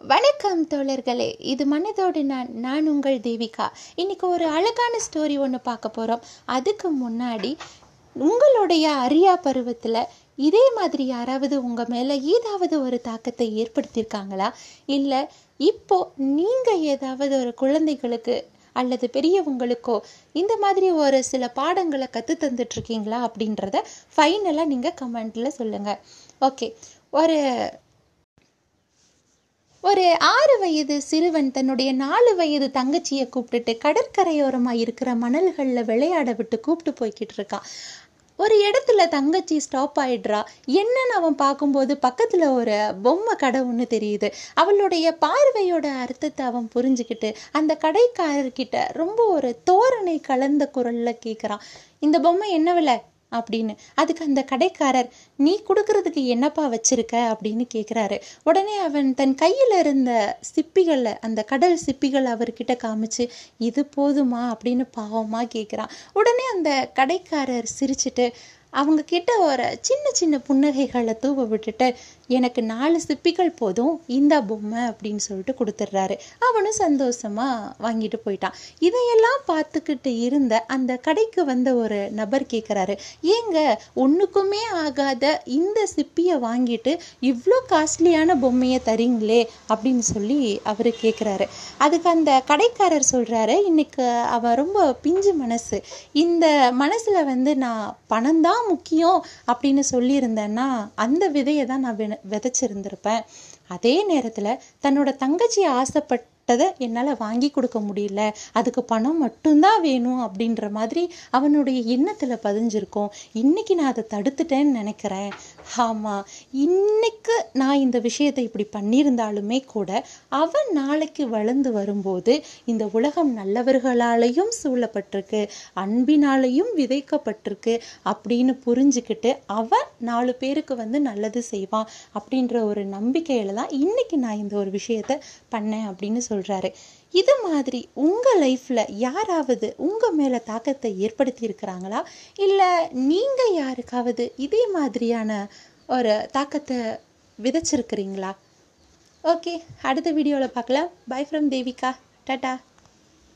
வணக்கம் தோழர்களே. இது மனதோடு நான் நான் உங்கள் தேவிகா. இன்னைக்கு ஒரு அழகான ஸ்டோரி ஒன்று பார்க்க போகிறோம் அதுக்கு முன்னாடி உங்களுடைய அரியா பருவத்தில் இதே மாதிரி யாராவது உங்கள் மேலே ஏதாவது ஒரு தாக்கத்தை ஏற்படுத்தியிருக்காங்களா? இல்லை இப்போ நீங்கள் ஏதாவது ஒரு குழந்தைகளுக்கு அல்லது பெரியவங்களுக்கோ இந்த மாதிரி ஒரு சில பாடங்களை கற்று தந்துட்டுருக்கீங்களா அப்படின்றத ஃபைனலாக நீங்கள் கமெண்ட்டில் சொல்லுங்கள் ஓகே ஒரு ஒரு ஆறு வயது சிறுவன் தன்னுடைய நாலு வயது தங்கச்சியை கூப்பிட்டுட்டு கடற்கரையோரமாக இருக்கிற மணல்களில் விளையாட விட்டு கூப்பிட்டு போய்கிட்டு இருக்கான் ஒரு இடத்துல தங்கச்சி ஸ்டாப் ஆயிடுறா. என்னன்னு அவன் பார்க்கும்போது பக்கத்தில் ஒரு பொம்மை கடை ஒன்று தெரியுது. அவளுடைய பார்வையோட அர்த்தத்தை அவன் புரிஞ்சுக்கிட்டு அந்த கடைக்காரர்கிட்ட ரொம்ப ஒரு தோரணை கலந்த குரலில் கேட்குறான் இந்த பொம்மை என்ன விலை? அப்படின்னு. அதுக்கு அந்த கடைக்காரர் நீ கொடுக்கறதுக்கு என்னப்பா வச்சிருக்க? அப்படின்னு கேட்குறாரு உடனே அவன் தன் கையில் இருந்த சிப்பிகளை அந்த கடல் சிப்பிகளை அவர்கிட்ட காமிச்சு இது போதுமா? அப்படின்னு பாவமாக கேட்குறான் உடனே அந்த கடைக்காரர் சிரிச்சிட்டு அவங்க கிட்ட ஒரு சின்ன சின்ன புன்னகைகளை தூவ விட்டுட்டு எனக்கு நாலு சிப்பிகள் போதும் இந்த பொம்மை அப்படின்னு சொல்லிட்டு கொடுத்துட்றாரு. அவனும் சந்தோஷமா வாங்கிட்டு போயிட்டான். இதையெல்லாம் பார்த்துக்கிட்டு இருந்த அந்த கடைக்கு வந்த ஒரு நபர் கேட்குறாரு ஏங்க ஒன்றுக்குமே ஆகாத இந்த சிப்பியை வாங்கிட்டு இவ்வளோ காஸ்ட்லியான பொம்மையை தரீங்களே அப்படின்னு சொல்லி அவர் கேட்குறாரு அதுக்கு அந்த கடைக்காரர் சொல்கிறாரு இன்னைக்கு அவன் ரொம்ப பிஞ்சு மனசு. இந்த மனசில் வந்து நான் பணம் தான் முக்கியம் அப்படின்னு சொல்லியிருந்தேன்னா அந்த விதையை தான் நான் விதைச்சிருந்திருப்பேன். அதே நேரத்தில் தன்னோட தங்கச்சி ஆசைப்பட்டதை என்னால் வாங்கி கொடுக்க முடியல. அதுக்கு பணம் மட்டும்தான் வேணும் அப்படின்ற மாதிரி அவனுடைய எண்ணத்தில் பதிஞ்சிருக்கும். இன்னைக்கு நான் அதை தடுத்துட்டேன்னு நினைக்கிறேன். ஆமாம் இன்னைக்கு நான் இந்த விஷயத்தை இப்படி பண்ணியிருந்தாலுமே கூட அவன் நாளைக்கு வளர்ந்து வரும்போது இந்த உலகம் நல்லவர்களாலையும் சூழப்பட்டிருக்கு அன்பினாலையும் விதைக்கப்பட்டிருக்கு அப்படின்னு புரிஞ்சுக்கிட்டு அவன் நாலு பேருக்கு வந்து நல்லது செய்வான் அப்படின்ற ஒரு நம்பிக்கையில தான் இன்னைக்கு நான் இந்த ஒரு விஷயத்த பண்ணேன் அப்படின்னு சொல்கிறாரு இது மாதிரி உங்கள் லைஃப்பில் யாராவது உங்கள் மேலே தாக்கத்தை ஏற்படுத்தி இருக்கிறாங்களா இல்லை நீங்கள் யாருக்காவது இதே மாதிரியான ஒரு தாக்கத்தை விதைச்சிருக்கிறீங்களா? ஓகே அடுத்த வீடியோவில் பார்க்கலாம். By from Devika. டாட்டா